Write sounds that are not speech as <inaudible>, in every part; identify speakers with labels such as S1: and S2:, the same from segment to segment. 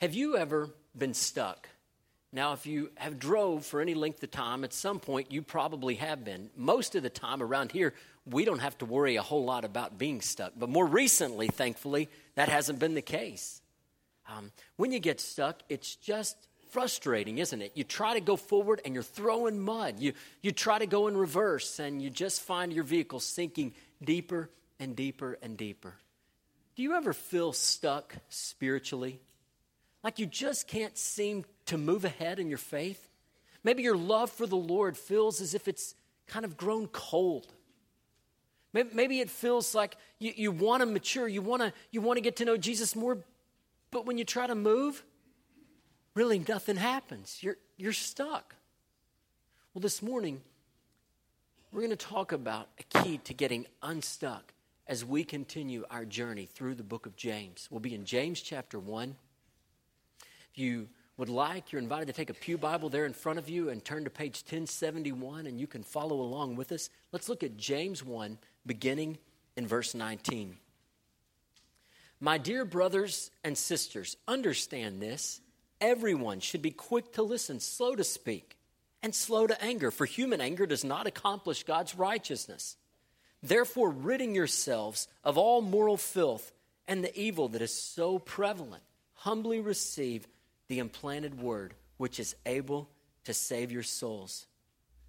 S1: Have you ever been stuck? Now, if you have drove for any length of time, at some point you probably have been. Most of the time around here, we don't have to worry a whole lot about being stuck. But more recently, thankfully, that hasn't been the case. Um, when you get stuck, it's just frustrating, isn't it? You try to go forward and you're throwing mud. You, you try to go in reverse and you just find your vehicle sinking deeper and deeper and deeper. Do you ever feel stuck spiritually? Like you just can't seem to move ahead in your faith? Maybe your love for the Lord feels as if it's kind of grown cold. Maybe it feels like you, you want to mature, you want to you want to get to know Jesus more, but when you try to move, really nothing happens. You're, you're stuck. Well, this morning, we're going to talk about a key to getting unstuck as we continue our journey through the book of James. We'll be in James chapter 1. You would like, you're invited to take a Pew Bible there in front of you and turn to page 1071, and you can follow along with us. Let's look at James 1, beginning in verse 19. My dear brothers and sisters, understand this. Everyone should be quick to listen, slow to speak, and slow to anger, for human anger does not accomplish God's righteousness. Therefore, ridding yourselves of all moral filth and the evil that is so prevalent, humbly receive the implanted word, which is able to save your souls.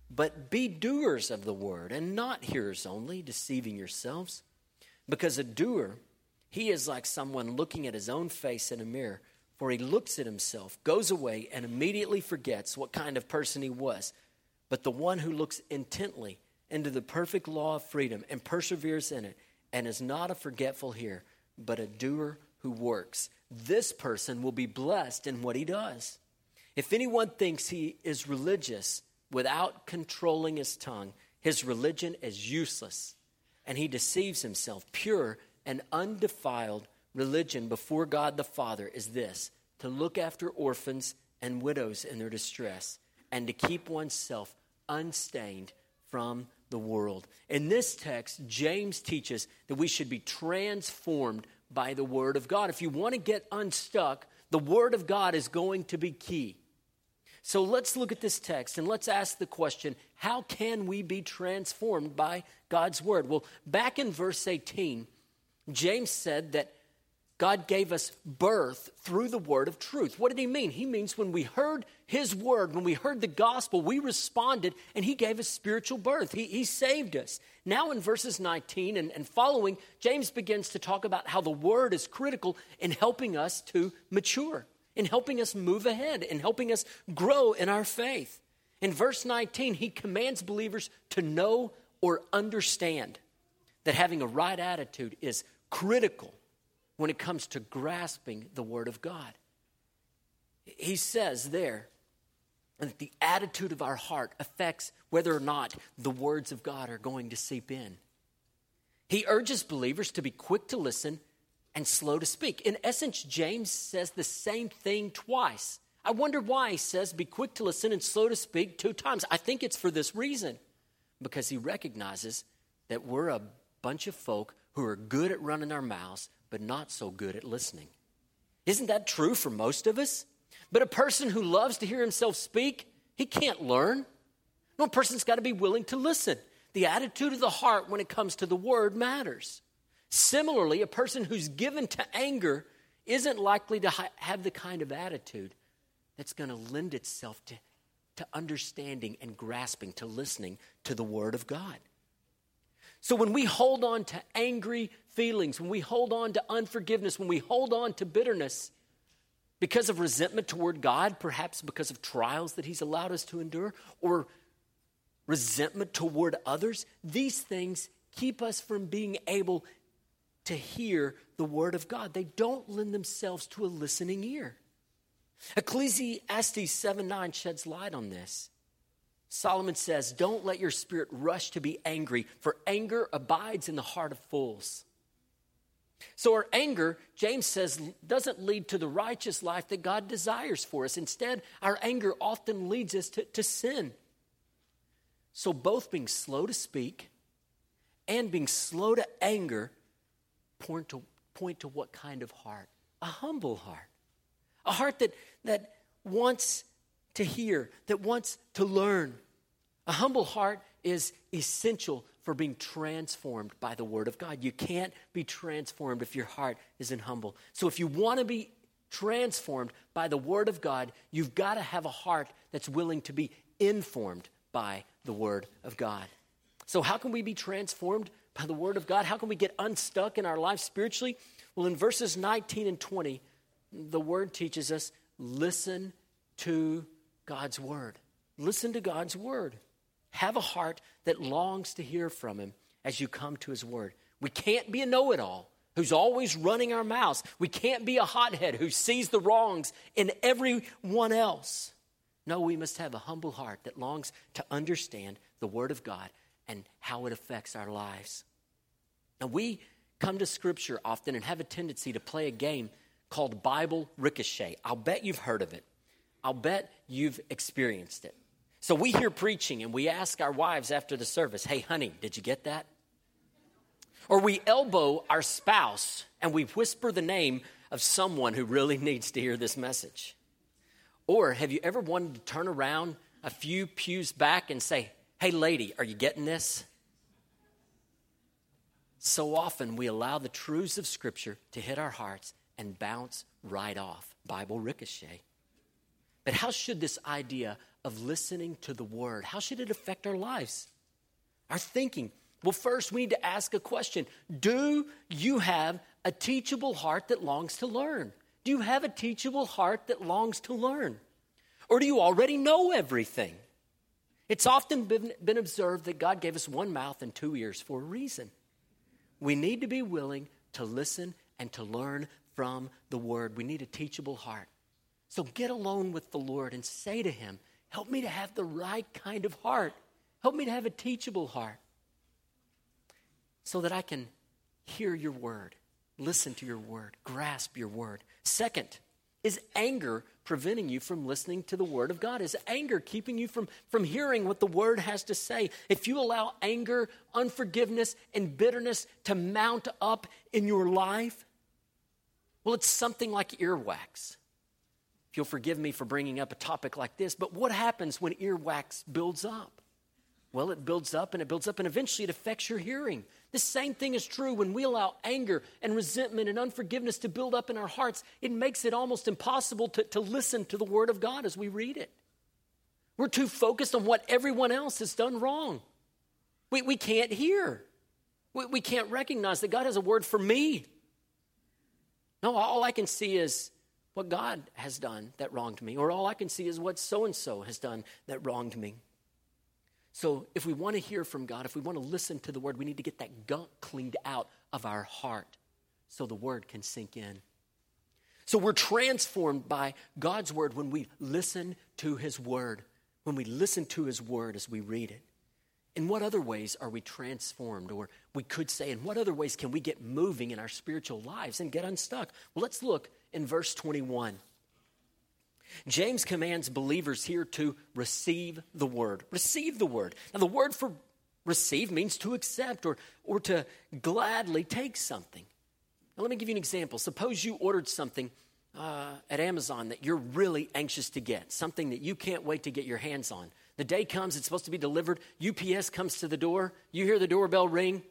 S1: But be doers of the word, and not hearers only, deceiving yourselves. Because a doer, he is like someone looking at his own face in a mirror, for he looks at himself, goes away, and immediately forgets what kind of person he was. But the one who looks intently into the perfect law of freedom and perseveres in it, and is not a forgetful hearer, but a doer who works, this person will be blessed in what he does. If anyone thinks he is religious without controlling his tongue, his religion is useless, and he deceives himself. Pure and undefiled religion before God the Father is this to look after orphans and widows in their distress, and to keep oneself unstained from the world. In this text, James teaches that we should be transformed by the Word of God. If you want to get unstuck, the Word of God is going to be key. So let's look at this text and let's ask the question how can we be transformed by God's Word? Well, back in verse 18, James said that God gave us birth through the word of truth. What did he mean? He means when we heard his word, when we heard the gospel, we responded and he gave us spiritual birth. He, he saved us. Now, in verses 19 and, and following, James begins to talk about how the word is critical in helping us to mature, in helping us move ahead, in helping us grow in our faith. In verse 19, he commands believers to know or understand that having a right attitude is critical when it comes to grasping the Word of God. He says there that the attitude of our heart affects whether or not the words of God are going to seep in. He urges believers to be quick to listen and slow to speak. In essence, James says the same thing twice. I wonder why he says be quick to listen and slow to speak two times. I think it's for this reason because he recognizes that we're a bunch of folk who are good at running our mouths, but not so good at listening. Isn't that true for most of us? But a person who loves to hear himself speak, he can't learn. No, person's got to be willing to listen. The attitude of the heart when it comes to the word matters. Similarly, a person who's given to anger isn't likely to ha- have the kind of attitude that's going to lend itself to, to understanding and grasping, to listening to the word of God. So when we hold on to angry feelings, when we hold on to unforgiveness, when we hold on to bitterness because of resentment toward God, perhaps because of trials that He's allowed us to endure, or resentment toward others, these things keep us from being able to hear the Word of God. They don't lend themselves to a listening ear. Ecclesiastes 7 9 sheds light on this. Solomon says, Don't let your spirit rush to be angry, for anger abides in the heart of fools. So, our anger, James says, doesn't lead to the righteous life that God desires for us. Instead, our anger often leads us to, to sin. So, both being slow to speak and being slow to anger point to, point to what kind of heart? A humble heart. a heart that, that wants to hear, that wants to learn. A humble heart is essential for being transformed by the Word of God. You can't be transformed if your heart isn't humble. So, if you want to be transformed by the Word of God, you've got to have a heart that's willing to be informed by the Word of God. So, how can we be transformed by the Word of God? How can we get unstuck in our life spiritually? Well, in verses 19 and 20, the Word teaches us listen to God's Word. Listen to God's Word. Have a heart that longs to hear from Him as you come to His Word. We can't be a know it all who's always running our mouths. We can't be a hothead who sees the wrongs in everyone else. No, we must have a humble heart that longs to understand the Word of God and how it affects our lives. Now, we come to Scripture often and have a tendency to play a game called Bible Ricochet. I'll bet you've heard of it, I'll bet you've experienced it. So we hear preaching and we ask our wives after the service, hey, honey, did you get that? Or we elbow our spouse and we whisper the name of someone who really <laughs> needs to hear this message. Or have you ever wanted to turn around a few pews back and say, Hey, lady, are you getting this? So often we allow the truths of Scripture to hit our hearts and bounce right off. Bible ricochet. But how should this idea of listening to the Word, how should it affect our lives? Our thinking. Well, first we need to ask a question Do you have a teachable heart that longs to learn? Do you have a teachable heart that longs to learn? Or do you already know everything? It's often been, been, observed that God gave us one mouth and two ears for a reason. We need to be willing to listen and to learn from the Word. We need a teachable heart. So get alone with the Lord and say to Him, Help me to have the right kind of heart. Help me to have a teachable heart so that I can hear your word listen to your word, grasp your word. Second, is anger preventing you from listening to the word of God? Is anger keeping you from, from hearing what the word has to say? If you allow anger, unforgiveness, and bitterness to mount up in your life, well, it's something like earwax. You'll forgive me for bringing up a topic like this, but what happens when earwax builds up? Well, it builds up and it builds up, and eventually it affects your hearing. The same thing is true when we allow anger and resentment and unforgiveness to build up in our hearts. It makes it almost impossible to, to listen to the Word of God as we read it. We're too focused on what everyone else has done wrong. We, we can't hear. We, we can't recognize that God has a word for me. No, all I can see is what God has done that wronged me, or all I can see is what so and so has done that wronged me. So, if we want to hear from God, if we want to listen to the word, we need to get that gunk cleaned out of our heart so the word can sink in. So, we're transformed by God's word when we listen to his word, when we listen to his word as we read it. In what other ways are we transformed? Or we could say, in what other ways can we get moving in our spiritual lives and get unstuck? Well, let's look in verse 21. James commands believers here to receive the word. Receive the word. Now, the word for receive means to accept or, or to gladly take something. Now, let me give you an example. Suppose you ordered something uh, at Amazon that you're really anxious to get, something that you can't wait to get your hands on. The day comes, it's supposed to be delivered. UPS comes to the door. You hear the doorbell ring.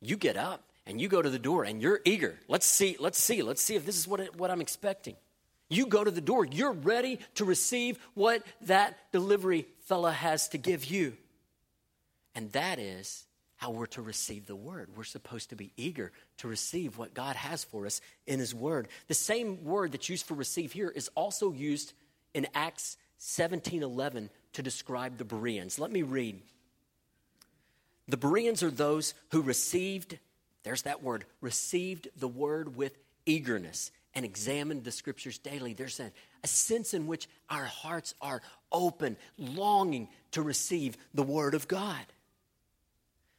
S1: You get up and you go to the door and you're eager. Let's see, let's see, let's see if this is what, it, what I'm expecting. You go to the door, you're ready to receive what that delivery fella has to give you. And that is how we're to receive the word. We're supposed to be eager to receive what God has for us in his word. The same word that's used for receive here is also used in Acts 17:11 to describe the Bereans. Let me read. The Bereans are those who received, there's that word, received the word with eagerness and examined the scriptures daily, there's a, a sense in which our hearts are open, longing to receive the Word of God.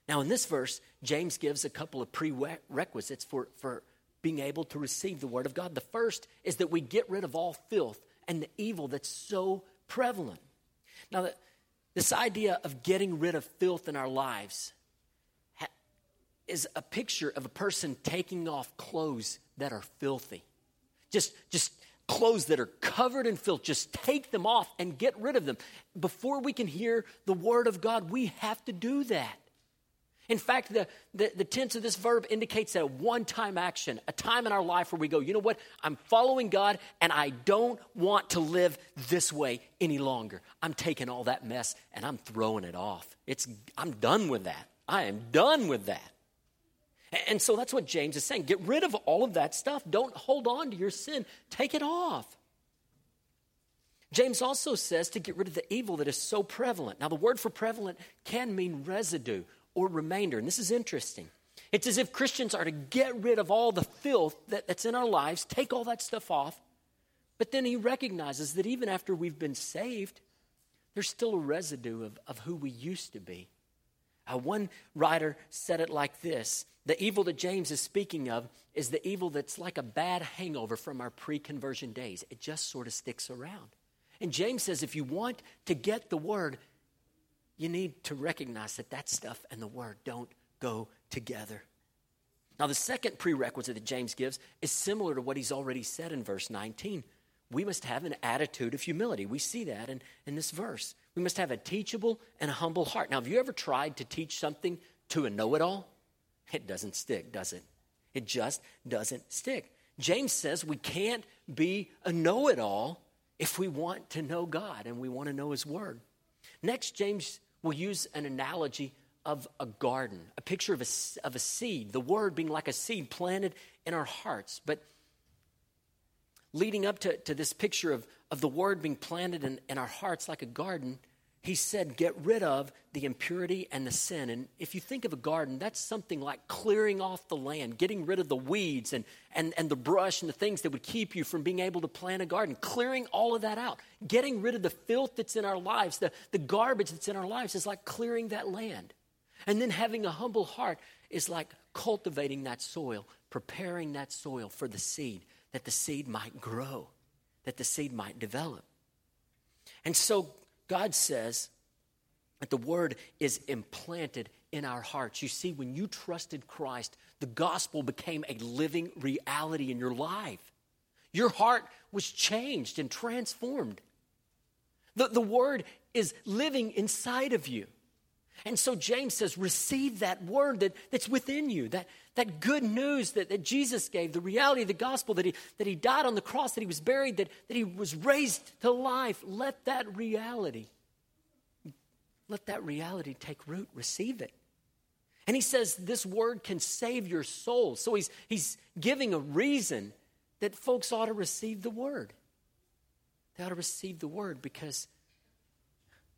S1: Now, in this verse, James gives a couple of prerequisites for, for being able to receive the Word of God. The first is that we get rid of all filth and the evil that's so prevalent. Now, this idea of getting rid of filth in our lives is a picture of a person taking off clothes that are filthy just, just clothes that are covered in filth, just take them off and get rid of them. Before we can hear the word of God, we have to do that. In fact, the, the, the, tense of this verb indicates that a one time action, a time in our life where we go, you know what? I'm following God and I don't want to live this way any longer. I'm taking all that mess and I'm throwing it off. It's, I'm done with that. I am done with that. And so that's what James is saying. Get rid of all of that stuff. Don't hold on to your sin, take it off. James also says to get rid of the evil that is so prevalent. Now, the word for prevalent can mean residue or remainder. And this is interesting. It's as if Christians are to get rid of all the filth that, that's in our lives, take all that stuff off. But then he recognizes that even after we've been saved, there's still a residue of, of who we used to be. Uh, one writer said it like this The evil that James is speaking of is the evil that's like a bad hangover from our pre conversion days. It just sort of sticks around. And James says if you want to get the word, you need to recognize that that stuff and the word don't go together. Now, the second prerequisite that James gives is similar to what he's already said in verse 19. We must have an attitude of humility. We see that in, in this verse. We must have a teachable and a humble heart. Now, have you ever tried to teach something to a know it all? It doesn't stick, does it? It just doesn't stick. James says we can't be a know it all if we want to know God and we want to know His Word. Next, James will use an analogy of a garden, a picture of a, of a seed, the word being like a seed planted in our hearts. But leading up to, to this picture of, of the word being planted in, in our hearts like a garden, he said, Get rid of the impurity and the sin. And if you think of a garden, that's something like clearing off the land, getting rid of the weeds and, and, and the brush and the things that would keep you from being able to plant a garden, clearing all of that out, getting rid of the filth that's in our lives, the, the garbage that's in our lives is like clearing that land. And then having a humble heart is like cultivating that soil, preparing that soil for the seed, that the seed might grow, that the seed might develop. And so God says that the word is implanted in our hearts. You see, when you trusted Christ, the gospel became a living reality in your life. Your heart was changed and transformed. The, the word is living inside of you. And so James says, receive that word that, that's within you, that, that good news that, that Jesus gave, the reality of the gospel, that he, that he died on the cross, that he was buried, that, that he was raised to life. Let that reality, let that reality take root. Receive it. And he says this word can save your soul. So he's, he's giving a reason that folks ought to receive the word. They ought to receive the word because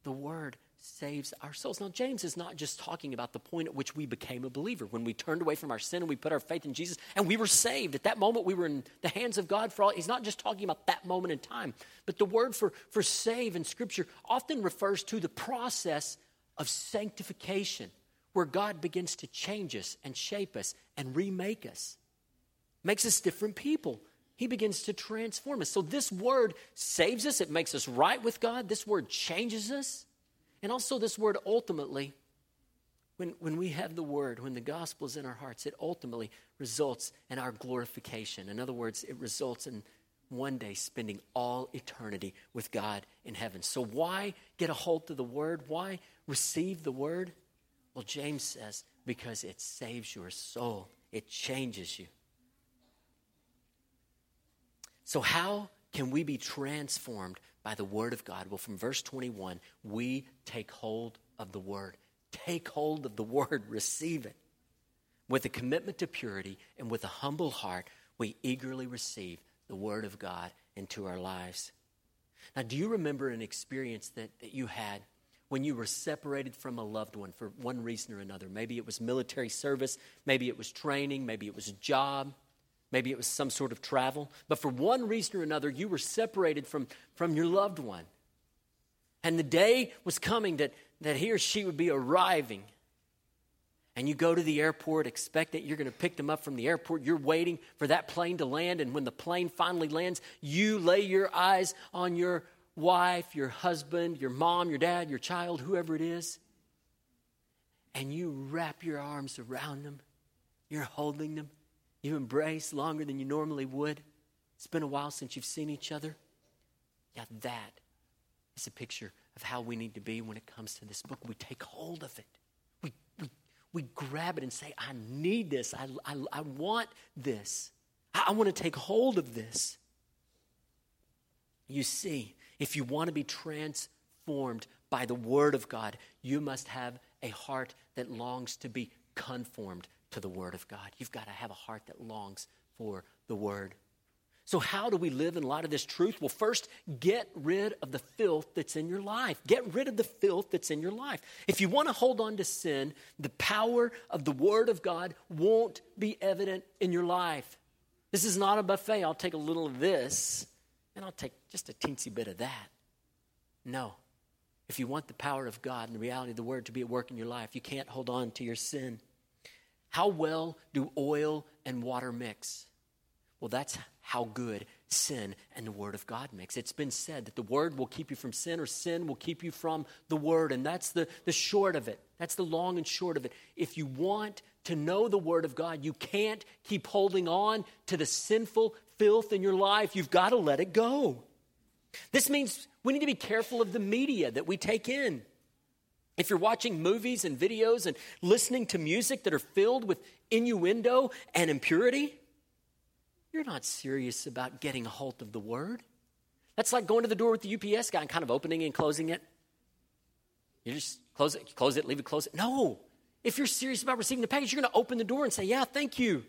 S1: the word saves our souls. Now, James is not just talking about the point at which we became a believer, when we turned away from our sin and we put our faith in Jesus and we were saved. At that moment, we were in the hands of God for all. He's not just talking about that moment in time, but the word for, for save in Scripture often refers to the process of sanctification, where God begins to change us and shape us and remake us, makes us different people. He begins to transform us. So, this word saves us, it makes us right with God. This word changes us. And also, this word ultimately, when, when we have the word, when the gospel is in our hearts, it ultimately results in our glorification. In other words, it results in one day spending all eternity with God in heaven. So, why get a hold of the word? Why receive the word? Well, James says, because it saves your soul, it changes you. So, how can we be transformed by the word of God? Well, from verse 21, we take hold of the word. Take hold of the word, <laughs> receive it. With a commitment to purity and with a humble heart, we eagerly receive the word of God into our lives. Now, do you remember an experience that, that you had when you were separated from a loved one for one reason or another? Maybe it was military service, maybe it was training, maybe it was a job, Maybe it was some sort of travel. But for one reason or another, you were separated from, from your loved one. And the day was coming that, that he or she would be arriving. And you go to the airport, expect that you're going to pick them up from the airport. You're waiting for that plane to land. And when the plane finally lands, you lay your eyes on your wife, your husband, your mom, your dad, your child, whoever it is. And you wrap your arms around them. You're holding them you embrace longer than you normally would. It's been a while since you've seen each other. Yeah, that is a picture of how we need to be when it comes to this book. We take hold of it. We, we, we grab it and say, I need this. I, I, I want this. I, I want to take hold of this. You see, if you want to be transformed by the Word of God, you must have a heart that longs to be conformed to the Word of God. You've got to have a heart that longs for the Word. So, how do we live in light of this truth? Well, first, get rid of the filth that's in your life. Get rid of the filth that's in your life. If you want to hold on to sin, the power of the Word of God won't be evident in your life. This is not a buffet. I'll take a little of this and I'll take just a teensy bit of that. No. If you want the power of God and the reality of the Word to be at work in your life, you can't hold on to your sin. How well do oil and water mix? Well, that's how good sin and the Word of God mix. It's been said that the Word will keep you from sin, or sin will keep you from the Word. And that's the, the short of it. That's the long and short of it. If you want to know the Word of God, you can't keep holding on to the sinful filth in your life. You've got to let it go. This means we need to be careful of the media that we take in. If you're watching movies and videos and listening to music that are filled with innuendo and impurity, you're not serious about getting a hold of the word. That's like going to the door with the UPS guy and kind of opening and closing it. You just close it, close it, leave it, close it. No. If you're serious about receiving the package, you're going to open the door and say, Yeah, thank you.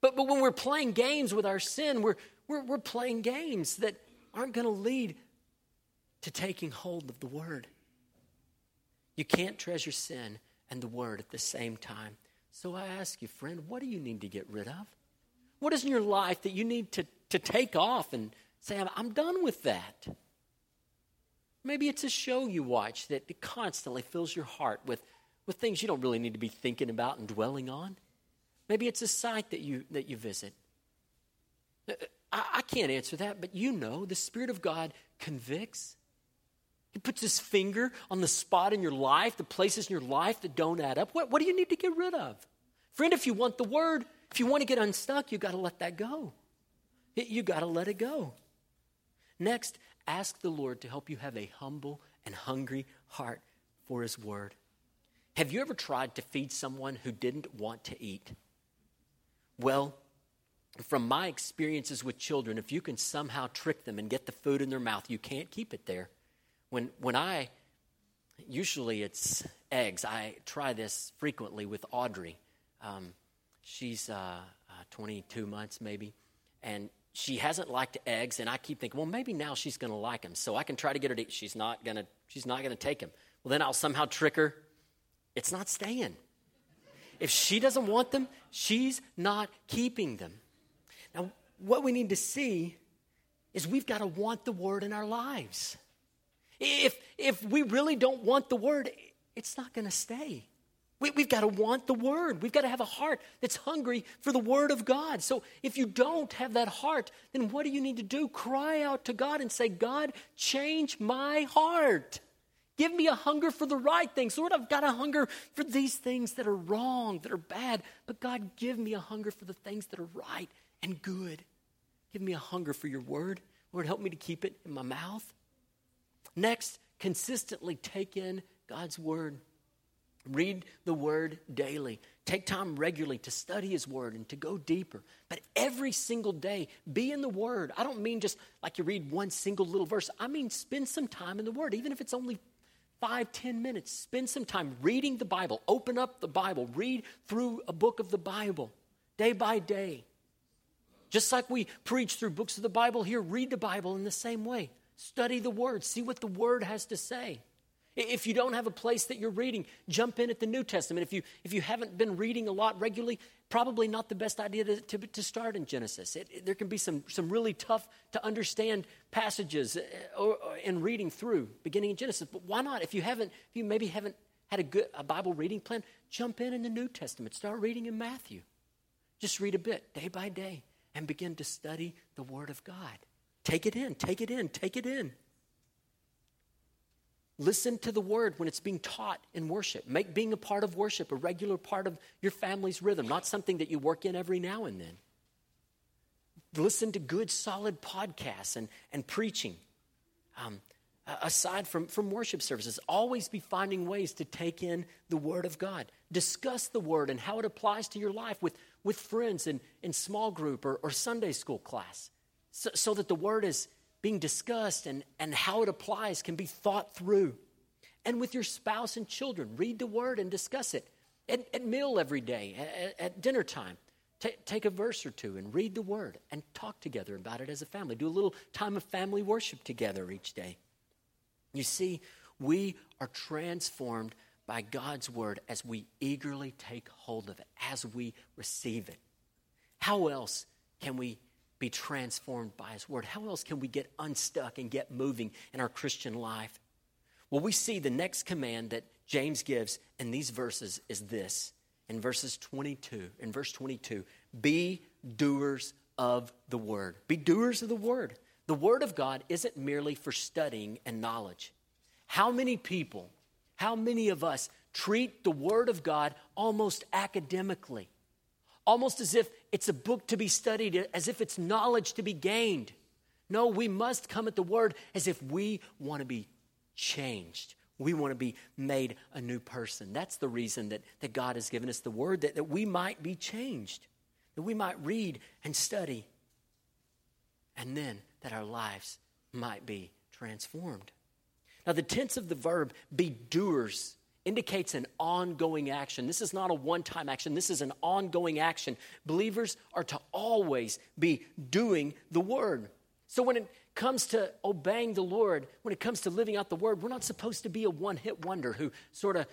S1: But, but when we're playing games with our sin, we're, we're, we're playing games that aren't going to lead to taking hold of the word. You can't treasure sin and the word at the same time. So I ask you, friend, what do you need to get rid of? What is in your life that you need to, to take off and say, I'm, I'm done with that? Maybe it's a show you watch that constantly fills your heart with, with things you don't really need to be thinking about and dwelling on. Maybe it's a site that you, that you visit. Uh, I, I can't answer that, but you know the Spirit of God convicts. He puts his finger on the spot in your life, the places in your life that don't add up. What, what do you need to get rid of? Friend, if you want the word, if you want to get unstuck, you got to let that go. You got to let it go. Next, ask the Lord to help you have a humble and hungry heart for his word. Have you ever tried to feed someone who didn't want to eat? Well, from my experiences with children, if you can somehow trick them and get the food in their mouth, you can't keep it there. When, when I, usually it's eggs, I try this frequently with Audrey. Um, she's uh, uh, 22 months maybe, and she hasn't liked eggs, and I keep thinking, well, maybe now she's going to like them, so I can try to get her to eat. She's not going to. She's not going to take them. Well, then I'll somehow trick her. It's not staying. If she doesn't want them, she's not keeping them. Now, what we need to see is we've got to want the word in our lives. If, if we really don't want the word, it's not going to stay. We, have got to want the word. We've got to have a heart that's hungry for the word of God. So if you don't have that heart, then what do you need to do? Cry out to God and say, God, change my heart. Give me a hunger for the right things. Lord, I've got a hunger for these things that are wrong, that are bad. But God, give me a hunger for the things that are right and good. Give me a hunger for your word. Lord, help me to keep it in my mouth. Next, consistently take in God's word. Read the word daily. Take time regularly to study his word and to go deeper. But every single day, be in the word. I don't mean just like you read one single little verse. I mean spend some time in the word, even if it's only five, ten minutes. Spend some time reading the Bible. Open up the Bible. Read through a book of the Bible day by day. Just like we preach through books of the Bible here, read the Bible in the same way. Study the Word. See what the Word has to say. If you don't have a place that you're reading, jump in at the New Testament. If you, if you haven't been reading a lot regularly, probably not the best idea to, to, to start in Genesis. It, it, there can be some, some really tough to understand passages uh, or, in reading through, beginning in Genesis. But why not? If you haven't, if you maybe haven't had a good a Bible reading plan, jump in in the New Testament. Start reading in Matthew. Just read a bit, day by day, and begin to study the Word of God. Take it in, take it in, take it in. Listen to the word when it's being taught in worship. Make being a part of worship a regular part of your family's rhythm, not something that you work in every now and then. listen to good, solid podcasts and, and preaching. Um, aside from, from worship services, always be finding ways to take in the Word of God. Discuss the Word and how it applies to your life with, with friends in, in small group or, or Sunday school class so, so that the Word is being discussed and, and how it applies can be thought through. And with your spouse and children, read the Word and discuss it. At, at meal every day, at, at dinner time, T- take a verse or two and read the Word and talk together about it as a family. Do a little time of family worship together each day. You see, we are transformed by God's word as we eagerly take hold of it, as we receive it. How else can we be transformed by His word? How else can we get unstuck and get moving in our Christian life? Well, we see the next command that James gives in these verses is this in verses 22, in verse 22, be doers of the word. Be doers of the word. The Word of God isn't merely for studying and knowledge. How many people, how many of us treat the Word of God almost academically? Almost as if it's a book to be studied, as if it's knowledge to be gained. No, we must come at the Word as if we want to be changed. We want to be made a new person. That's the reason that, that God has given us the Word, that, that we might be changed, that we might read and study, and then that our lives might be transformed. Now, the tense of the verb be doers indicates an ongoing action. This is not a one time action, this is an ongoing action. Believers are to always be doing the word. So, when it comes to obeying the Lord, when it comes to living out the word, we're not supposed to be a one hit wonder who sort of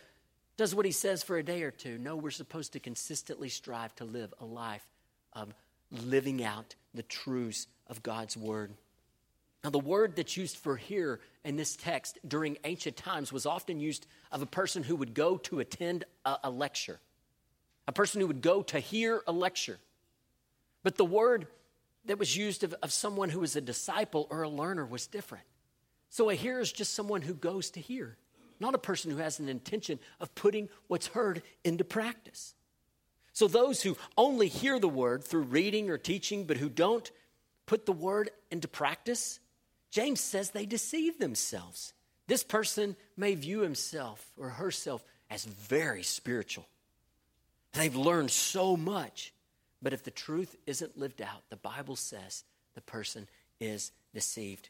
S1: does what he says for a day or two. No, we're supposed to consistently strive to live a life of living out the truths of God's word. Now, the word that's used for here in this text during ancient times was often used of a person who would go to attend a, a, lecture, a person who would go to hear a lecture. But the word that was used of, of someone who was a disciple or a learner was different. So a hearer is just someone who goes to hear, not a person who has an intention of putting what's heard into practice. So those who only hear the word through reading or teaching, but who don't put the word into practice, James says they deceive themselves. This person may view himself or herself as very spiritual. They've learned so much. But if the truth isn't lived out, the Bible says the person is deceived.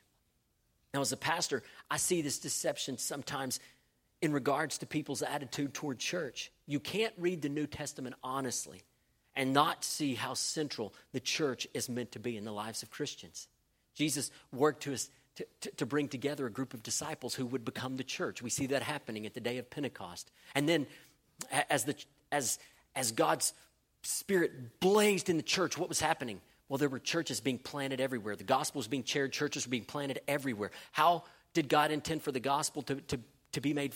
S1: Now, as a pastor, I see this deception sometimes in regards to people's attitude toward church. You can't read the New Testament honestly and not see how central the church is meant to be in the lives of Christians. Jesus worked to, to, to, to, bring together a group of disciples who would become the church. We see that happening at the day of Pentecost. And then, as, the, as, as God's Spirit blazed in the church, what was happening? Well, there were churches being planted everywhere. The gospel was being shared, churches were being planted everywhere. How did God intend for the gospel to, to, to be made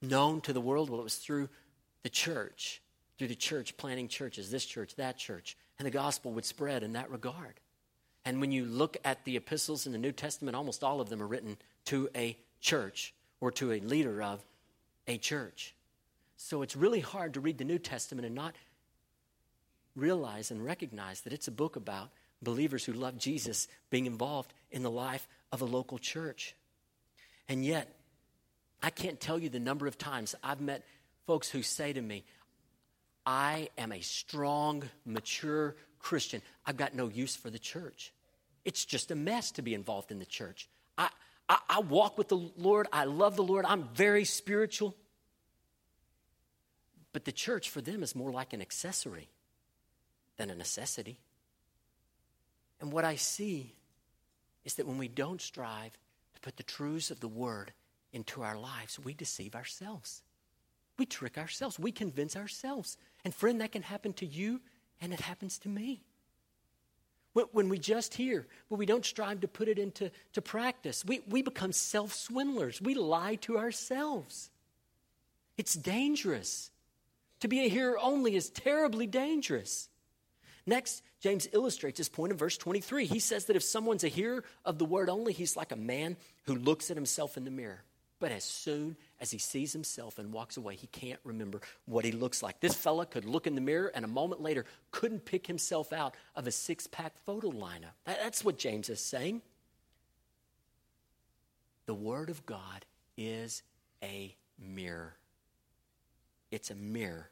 S1: known to the world? Well, it was through the church, through the church planting churches, this church, that church. And the gospel would spread in that regard. And when you look at the epistles in the New Testament, almost all of them are written to a church or to a leader of a church. So it's really hard to read the New Testament and not realize and recognize that it's a book about believers who love Jesus being involved in the life of a local church. And yet, I can't tell you the number of times I've met folks who say to me, I am a strong, mature Christian. I've got no use for the church. It's just a mess to be involved in the church. I, I, I walk with the Lord. I love the Lord. I'm very spiritual. But the church for them is more like an accessory than a necessity. And what I see is that when we don't strive to put the truths of the Word into our lives, we deceive ourselves. We trick ourselves. We convince ourselves. And friend, that can happen to you and it happens to me. When we just hear, but we don't strive to put it into to practice, we, we become self swindlers. We lie to ourselves. It's dangerous. To be a hearer only is terribly dangerous. Next, James illustrates his point in verse 23. He says that if someone's a hearer of the word only, he's like a man who looks at himself in the mirror. But as soon as he sees himself and walks away, he can't remember what he looks like. This fella could look in the mirror and a moment later couldn't pick himself out of a six pack photo lineup. That's what James is saying. The Word of God is a mirror. It's a mirror,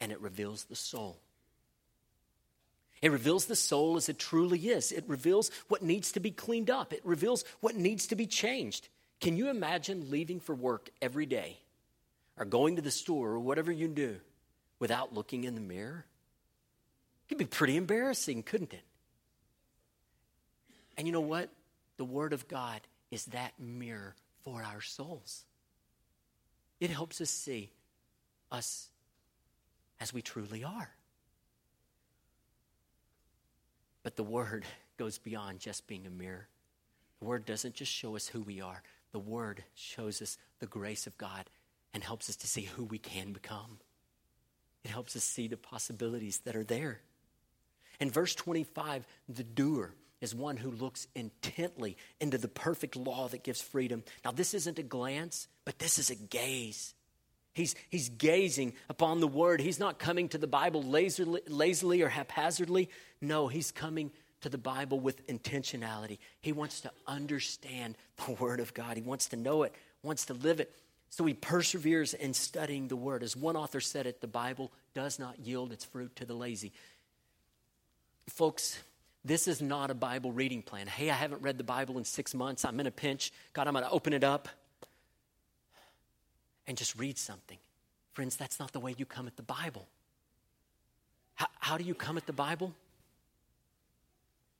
S1: and it reveals the soul. It reveals the soul as it truly is. It reveals what needs to be cleaned up. It reveals what needs to be changed. Can you imagine leaving for work every day or going to the store or whatever you do without looking in the mirror? It could be pretty embarrassing, couldn't it? And you know what? The Word of God is that mirror for our souls. It helps us see us as we truly are. But the Word <laughs> goes beyond just being a mirror. The Word doesn't just show us who we are, the Word shows us the grace of God and helps us to see who we can become. It helps us see the possibilities that are there. In verse 25, the doer is one who looks intently into the perfect law that gives freedom. Now, this isn't a glance, but this is a gaze. He's, he's gazing upon the word. He's not coming to the Bible lazily, lazily or haphazardly. No, he's coming to the Bible with intentionality. He wants to understand the <laughs> Word of God, he wants to know it, wants to live it. So he perseveres in studying the Word. As one author said it, the Bible does not yield its fruit to the lazy. Folks, this is not a Bible reading plan. Hey, I haven't read the Bible in six months. I'm in a pinch. God, I'm going to open it up and just read something. Friends, that's not the way you come at the Bible. How, how do you come at the Bible?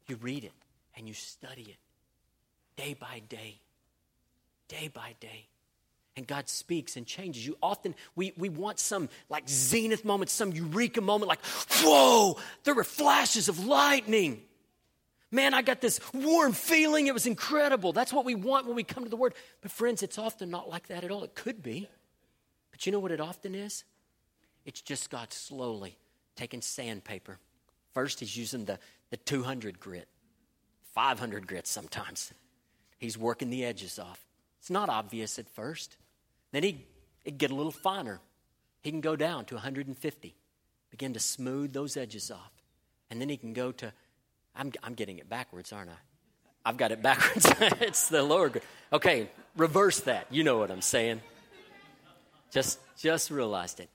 S1: You read it and you study it day by day, day by day. And God speaks and changes you. Often we, we want some like zenith moment, some eureka moment, like, whoa, there were flashes of lightning. Man, I got this warm feeling. It was incredible. That's what we want when we come to the Word. But, friends, it's often not like that at all. It could be. But you know what it often is? It's just God slowly taking sandpaper. First, He's using the, the 200 grit, 500 grit sometimes. He's working the edges off. It's not obvious at first. Then he it get a little finer. He can go down to 150, begin to smooth those edges off. And then he can go to, I'm, I'm getting it backwards, aren't I? I've got it <laughs> backwards. it's the lower grit. Okay, reverse that. You know what I'm saying. Just, just realized it.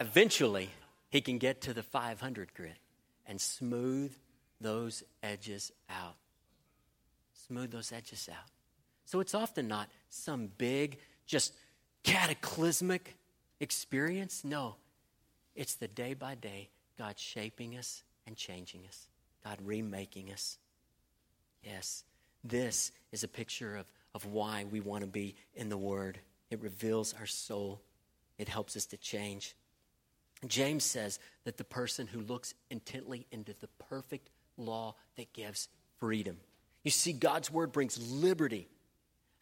S1: Eventually, he can get to the 500 grit and smooth those edges out. Smooth those edges out. So it's often not some big, just cataclysmic experience. No, it's the day by day God shaping us and changing us, God remaking us. Yes, this is a picture of, of why we want to be in the Word. It reveals our soul, it helps us to change. James says that the person who looks intently into the perfect law that gives freedom. You see, God's word brings liberty.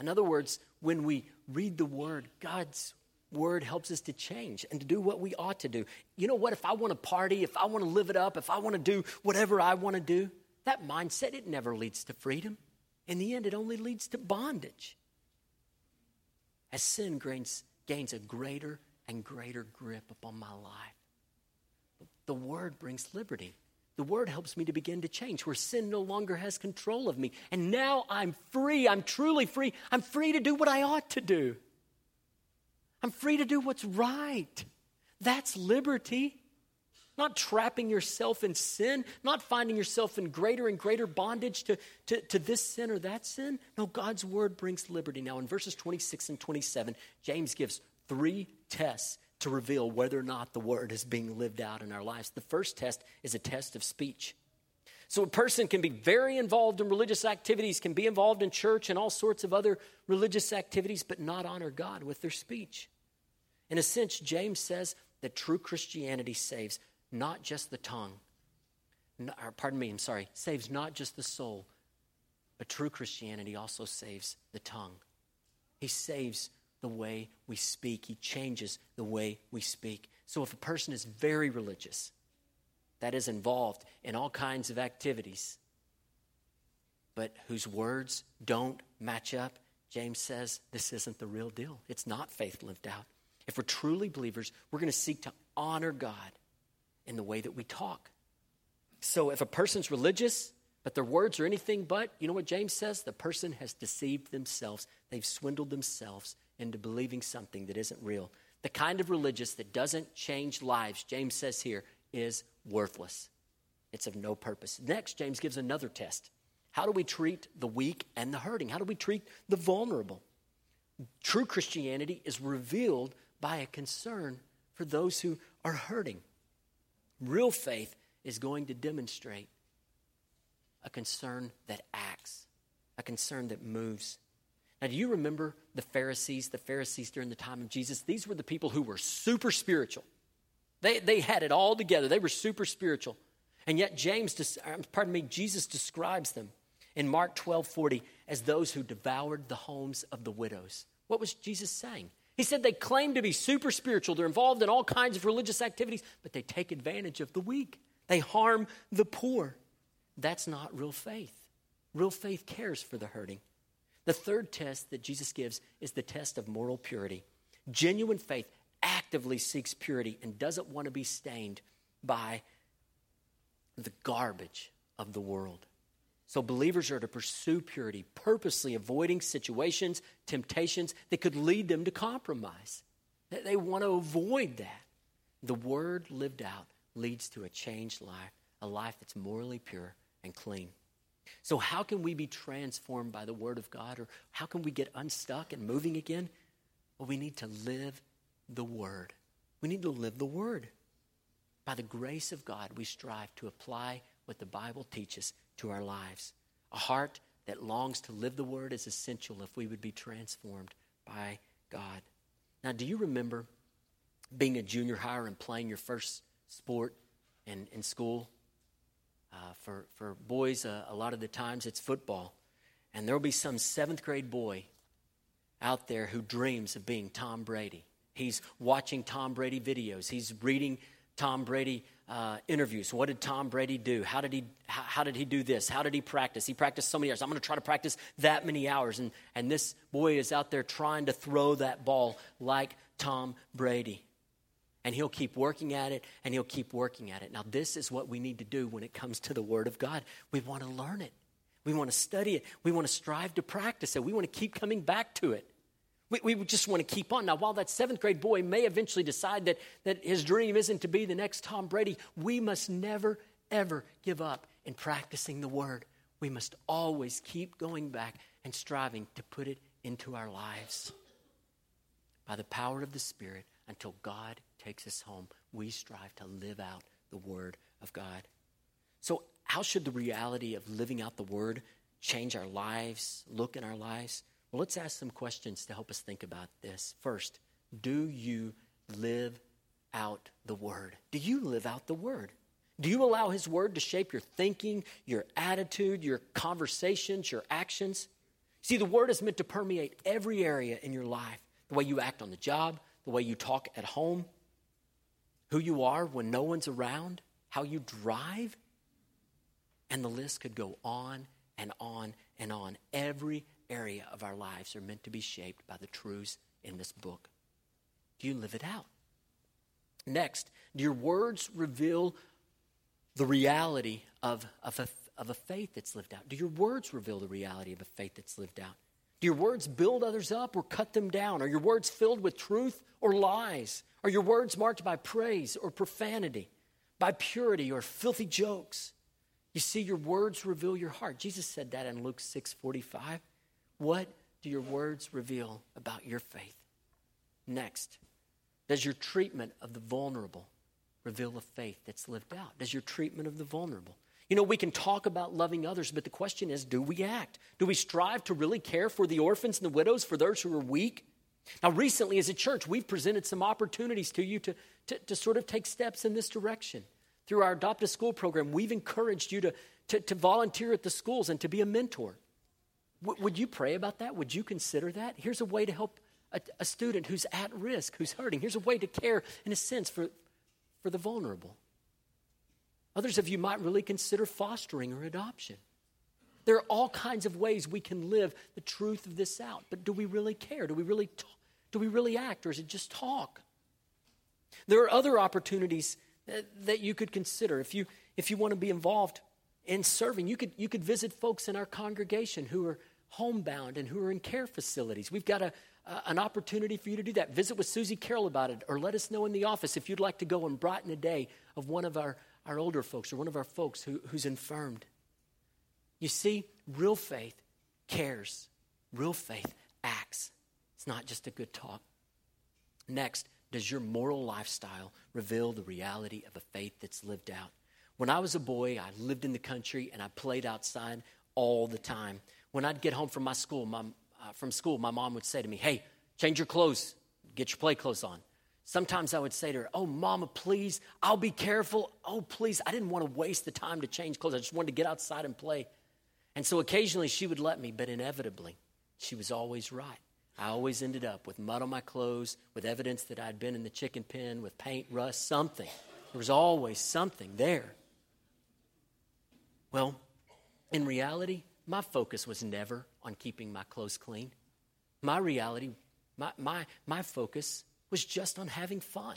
S1: In other words, when we read the word, God's word helps us to change and to do what we ought to do. You know what? If I want to party, if I want to live it up, if I want to do whatever I want to do, that mindset, it never leads to freedom. In the end, it only leads to bondage. As sin gains, gains a greater and greater grip upon my life. The Word brings liberty. The Word helps me to begin to change where sin no longer has control of me. And now I'm free. I'm truly free. I'm free to do what I ought to do. I'm free to do what's right. That's liberty. Not trapping yourself in sin, not finding yourself in greater and greater bondage to, to, to this sin or that sin. No, God's word brings liberty. Now, in verses 26 and 27, James gives three tests to reveal whether or not the word is being lived out in our lives. The first test is a test of speech. So, a person can be very involved in religious activities, can be involved in church and all sorts of other religious activities, but not honor God with their speech. In a sense, James says that true Christianity saves not just the tongue, pardon me, I'm sorry, saves not just the soul, but true Christianity also saves the tongue. He saves the way we speak, He changes the way we speak. So if a person is very religious, that is involved in all kinds of activities, but whose words don't match up, James says this isn't the real deal. It's not faith lived out. If we're truly believers, we're going to seek to honor God in the way that we talk. So if a person's religious, but their words are anything but, you know what James says? The person has deceived themselves. They've swindled themselves into believing something that isn't real. The kind of religious that doesn't change lives, James says here, is worthless. It's of no purpose. Next, James gives another test. How do we treat the weak and the hurting? How do we treat the vulnerable? True Christianity is revealed by a concern for those who are hurting. Real faith is going to demonstrate a concern that acts, a concern that moves. Now, do you remember the Pharisees, the Pharisees during the time of Jesus? These were the people who were super spiritual. They, they had it all together. They were super spiritual. And yet James, uh, pardon me, Jesus describes them in Mark 12, 40 as those who devoured the homes of the widows. What was Jesus saying? He said they claim to be super spiritual. They're involved in all kinds of religious activities, but they take advantage of the weak. They harm the poor. That's not real faith. Real faith cares for the hurting. The third test that Jesus gives is the test of moral purity. Genuine faith actively seeks purity and doesn't want to be stained by the garbage of the world. So, believers are to pursue purity, purposely avoiding situations, temptations that could lead them to compromise. They want to avoid that. The word lived out leads to a changed life, a life that's morally pure and clean. So, how can we be transformed by the word of God, or how can we get unstuck and moving again? Well, we need to live the word. We need to live the word. By the grace of God, we strive to apply what the Bible teaches to our lives. A heart that longs to live the word is essential if we would be transformed by God. Now, do you remember being a junior higher and playing your first sport in, in school? Uh, for, for boys, uh, a lot of the times it's football. And there will be some seventh grade boy out there who dreams of being Tom Brady. He's watching Tom Brady videos, he's reading Tom Brady uh, interviews. What did Tom Brady do? How did he how, how, did he do this? How did he practice? He practiced so many hours. I'm going to try to practice that many hours. And and this boy is out there trying to throw that ball like Tom Brady. And he'll keep working at it and he'll keep working at it. Now, this is what we need to do when it comes to the Word of God. We want to learn it, we want to study it, we want to strive to practice it, we want to keep coming back to it. We, we just want to keep on. Now, while that seventh grade boy may eventually decide that, that his dream isn't to be the next Tom Brady, we must never, ever give up in practicing the word. We must always keep going back and striving to put it into our lives. By the power of the Spirit, until God takes us home, we strive to live out the Word of God. So, how should the reality of living out the Word change our lives, look in our lives? Well, let's ask some questions to help us think about this. First, do you live out the Word? Do you live out the Word? Do you allow His Word to shape your thinking, your attitude, your conversations, your actions? See, the Word is meant to permeate every area in your life the way you act on the job, the way you talk at home, who you are when no one's around, how you drive. And the list could go on and on and on. Every area of our lives are meant to be shaped by the truths in this book. Do you live it out? Next, do your words reveal the reality of, of, a, of a faith that's lived out? Do your words reveal the reality of a faith that's lived out? Do your words build others up or cut them down? Are your words filled with truth or lies? Are your words marked by praise or profanity, by purity or filthy jokes? You see, your words reveal your heart. Jesus said that in Luke 6 45. What do your words reveal about your faith? Next, does your treatment of the vulnerable reveal a faith that's lived out? Does your treatment of the vulnerable? You know, we can talk about loving others, but the question is do we act? Do we strive to really care for the orphans and the widows, for those who are weak? Now, recently as a church, we've presented some opportunities to you to, to, to sort of take steps in this direction. Through our Adopt a School program, we've encouraged you to, to, to volunteer at the schools and to be a mentor. W- would you pray about that? Would you consider that? Here's a way to help a, a student who's at risk, who's hurting. Here's a way to care, in a sense, for, for the vulnerable. Others of you might really consider fostering or adoption. There are all kinds of ways we can live the truth of this out. But do we really care? Do we really, t- do we really act, or is it just talk? There are other opportunities that, you could consider. If you, if you want to be involved in serving, you could, you could visit folks in our congregation who are homebound and who are in care facilities. We've got a, an opportunity for you to do that. Visit with Susie Carroll about it, or let us know in the office if you'd like to go and brighten a day of one of our, our older folks or one of our folks who, who's infirmed. You see, real faith cares, real faith acts. Not just a good talk. Next, does your moral lifestyle reveal the reality of a faith that's lived out? When I was a boy, I lived in the country and I played outside all the time. When I'd get home from my school, my, uh, from school, my mom would say to me, "Hey, change your clothes, get your play clothes on." Sometimes I would say to her, "Oh, mama, please, I'll be careful. Oh, please, I didn't want to waste the time to change clothes. I just wanted to get outside and play." And so occasionally she would let me, but inevitably, she was always right. I always ended up with mud on my clothes, with evidence that I'd been in the chicken pen, with paint, rust, something. There was always something there. Well, in reality, my focus was never on keeping my clothes clean. My reality, my, my, my focus was just on having fun.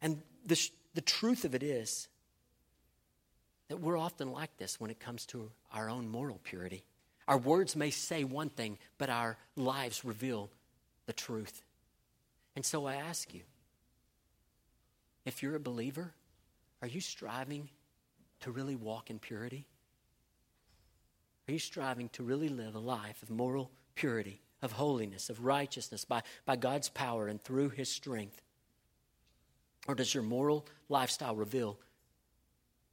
S1: And the, the truth of it is that we're often like this when it comes to our own moral purity. Our words may say one thing, but our lives reveal the truth. And so I ask you if you're a believer, are you striving to really walk in purity? Are you striving to really live a life of moral purity, of holiness, of righteousness by, by God's power and through His strength? Or does your moral lifestyle reveal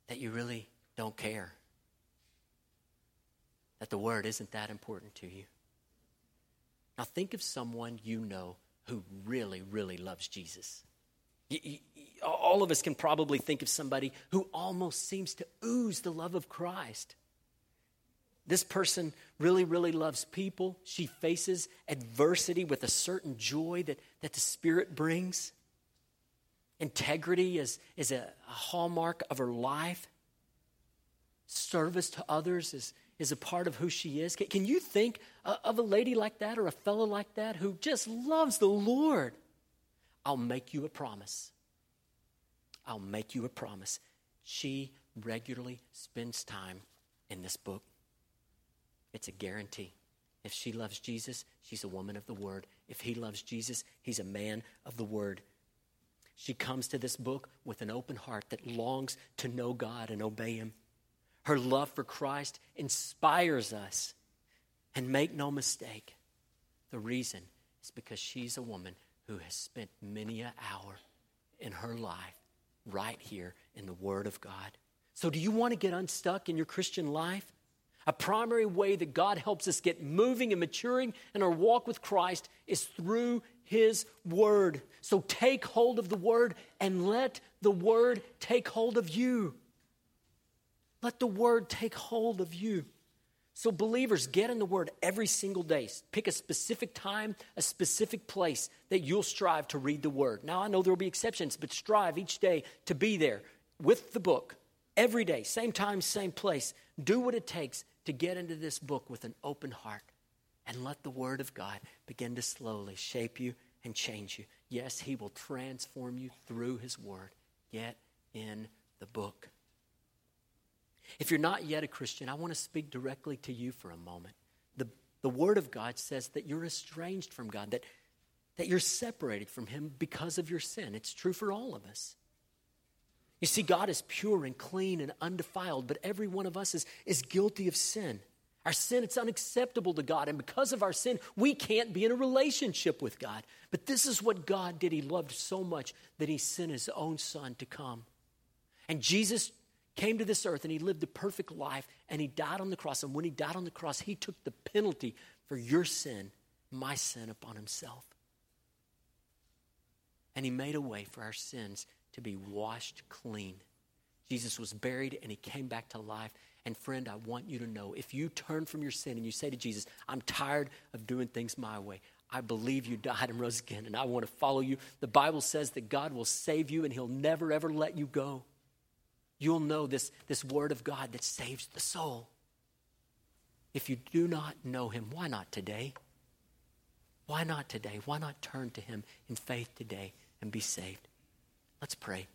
S1: that you really don't care? That the Word isn't that important to you? Now, think of someone you know who really, really loves Jesus. All of us can probably think of somebody who almost seems to ooze the love of Christ. This person really, really loves people. She faces adversity with a certain joy that, that the Spirit brings. Integrity is, is a, a hallmark of her life. Service to others is, is a part of who she is. Can, can you think of a lady like that or a fellow like that who just loves the Lord? I'll make you a promise. I'll make you a promise. She regularly spends time in this book. It's a guarantee. If she loves Jesus, she's a woman of the word. If he loves Jesus, he's a man of the word. She comes to this book with an open heart that longs to know God and obey him. Her love for Christ inspires us. And make no mistake, the reason is because she's a woman who has spent many an hour in her life right here in the Word of God. So, do you want to get unstuck in your Christian life? A primary way that God helps us get moving and maturing in our walk with Christ is through His Word. So take hold of the Word and let the Word take hold of you. Let the Word take hold of you. So, believers, get in the Word every single day. Pick a specific time, a specific place that you'll strive to read the Word. Now, I know there will be exceptions, but strive each day to be there with the book every day, same time, same place. Do what it takes to get into this book with an open heart and let the Word of God begin to slowly shape you and change you. Yes, He will transform you through His Word. Get in the book. If you're not yet a Christian, I want to speak directly to you for a moment. The, the Word of God says that you're estranged from God, that, that you're separated from Him because of your sin. It's true for all of us. You see, God is pure and clean and undefiled, but every one of us is, is guilty of sin. Our sin, it's unacceptable to God. And because of our sin, we can't be in a relationship with God. But this is what God did. He loved so much that He sent His own Son to come. And Jesus came to this earth and He lived a perfect life and He died on the cross. And when He died on the cross, He took the penalty for your sin, my sin, upon Himself. And He made a way for our sins to be washed clean. Jesus was buried and he came back to life. And friend, I want you to know if you turn from your sin and you say to Jesus, I'm tired of doing things my way, I believe you died and rose again, and I want to follow you. The Bible says that God will save you and he'll never, ever let you go. You'll know this, this word of God that saves the soul. If you do not know him, why not today? Why not today? Why not turn to him in faith today and be saved? Let's pray.